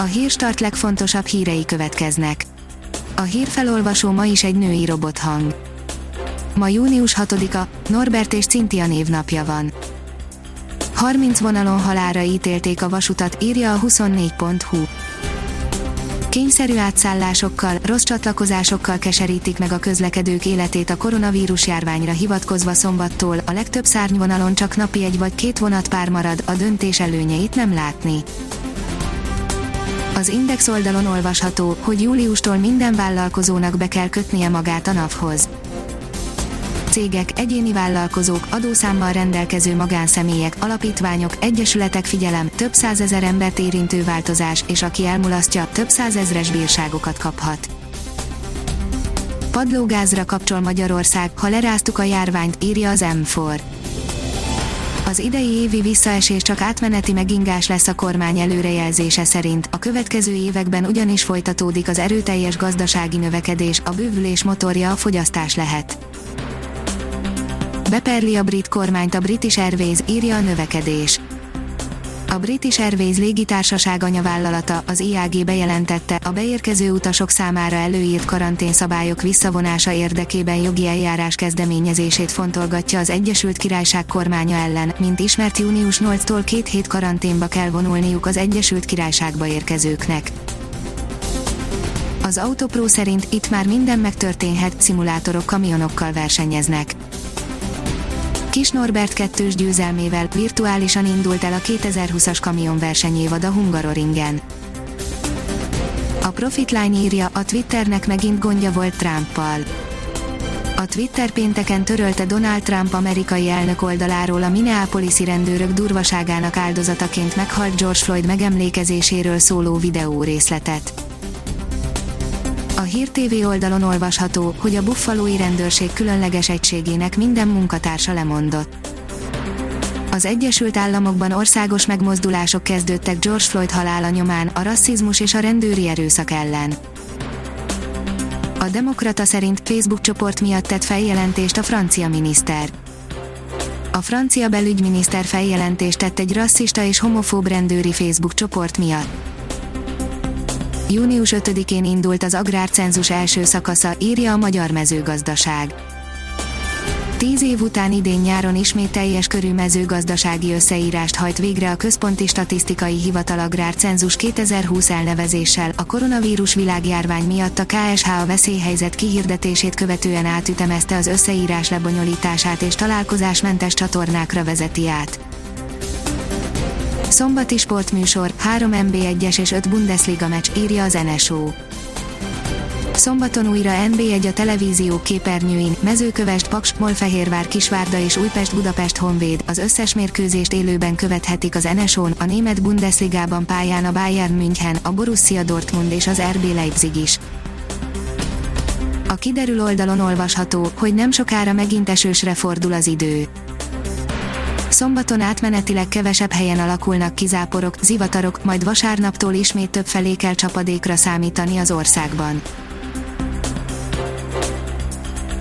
A hírstart legfontosabb hírei következnek. A hírfelolvasó ma is egy női robothang. Ma június 6-a, Norbert és Cintia névnapja van. 30 vonalon halára ítélték a vasutat, írja a 24.hu. Kényszerű átszállásokkal, rossz csatlakozásokkal keserítik meg a közlekedők életét a koronavírus járványra hivatkozva szombattól, a legtöbb szárnyvonalon csak napi egy vagy két vonatpár marad, a döntés előnyeit nem látni. Az Index oldalon olvasható, hogy júliustól minden vállalkozónak be kell kötnie magát a NAV-hoz cégek, egyéni vállalkozók, adószámmal rendelkező magánszemélyek, alapítványok, egyesületek figyelem, több százezer embert érintő változás, és aki elmulasztja, több százezres bírságokat kaphat. Padlógázra kapcsol Magyarország, ha leráztuk a járványt, írja az M4. Az idei évi visszaesés csak átmeneti megingás lesz a kormány előrejelzése szerint, a következő években ugyanis folytatódik az erőteljes gazdasági növekedés, a bővülés motorja a fogyasztás lehet. Beperli a brit kormányt a British Airways, írja a növekedés. A British Airways légitársaság anyavállalata, az IAG bejelentette, a beérkező utasok számára előírt karanténszabályok visszavonása érdekében jogi eljárás kezdeményezését fontolgatja az Egyesült Királyság kormánya ellen, mint ismert június 8-tól két hét karanténba kell vonulniuk az Egyesült Királyságba érkezőknek. Az Autopro szerint itt már minden megtörténhet, szimulátorok kamionokkal versenyeznek Kis Norbert kettős győzelmével virtuálisan indult el a 2020-as kamionversenyévad a Hungaroringen. A Profitline írja, a Twitternek megint gondja volt Trumpal. A Twitter pénteken törölte Donald Trump amerikai elnök oldaláról a Minneapolisi rendőrök durvaságának áldozataként meghalt George Floyd megemlékezéséről szóló videó részletet. A Hír TV oldalon olvasható, hogy a buffalói rendőrség különleges egységének minden munkatársa lemondott. Az Egyesült Államokban országos megmozdulások kezdődtek George Floyd halála nyomán a rasszizmus és a rendőri erőszak ellen. A Demokrata szerint Facebook csoport miatt tett feljelentést a francia miniszter. A francia belügyminiszter feljelentést tett egy rasszista és homofób rendőri Facebook csoport miatt Június 5-én indult az agrárcenzus első szakasza, írja a Magyar Mezőgazdaság. Tíz év után idén nyáron ismét teljes körű mezőgazdasági összeírást hajt végre a Központi Statisztikai Hivatal Agrárcenzus 2020 elnevezéssel, a koronavírus világjárvány miatt a KSH a veszélyhelyzet kihirdetését követően átütemezte az összeírás lebonyolítását és találkozásmentes csatornákra vezeti át. Szombati sportműsor, 3 NB1-es és 5 Bundesliga meccs, írja az NSO. Szombaton újra NB1 a televízió képernyőin, Mezőkövest, Paks, Molfehérvár, Kisvárda és Újpest Budapest Honvéd, az összes mérkőzést élőben követhetik az NSO-n, a német Bundesligában pályán a Bayern München, a Borussia Dortmund és az RB Leipzig is. A kiderül oldalon olvasható, hogy nem sokára megint esősre fordul az idő. Szombaton átmenetileg kevesebb helyen alakulnak kizáporok, zivatarok, majd vasárnaptól ismét több felé kell csapadékra számítani az országban.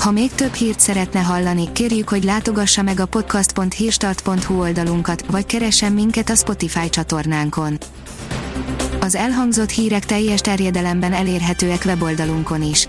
Ha még több hírt szeretne hallani, kérjük, hogy látogassa meg a podcast.hírstart.hu oldalunkat, vagy keressen minket a Spotify csatornánkon. Az elhangzott hírek teljes terjedelemben elérhetőek weboldalunkon is.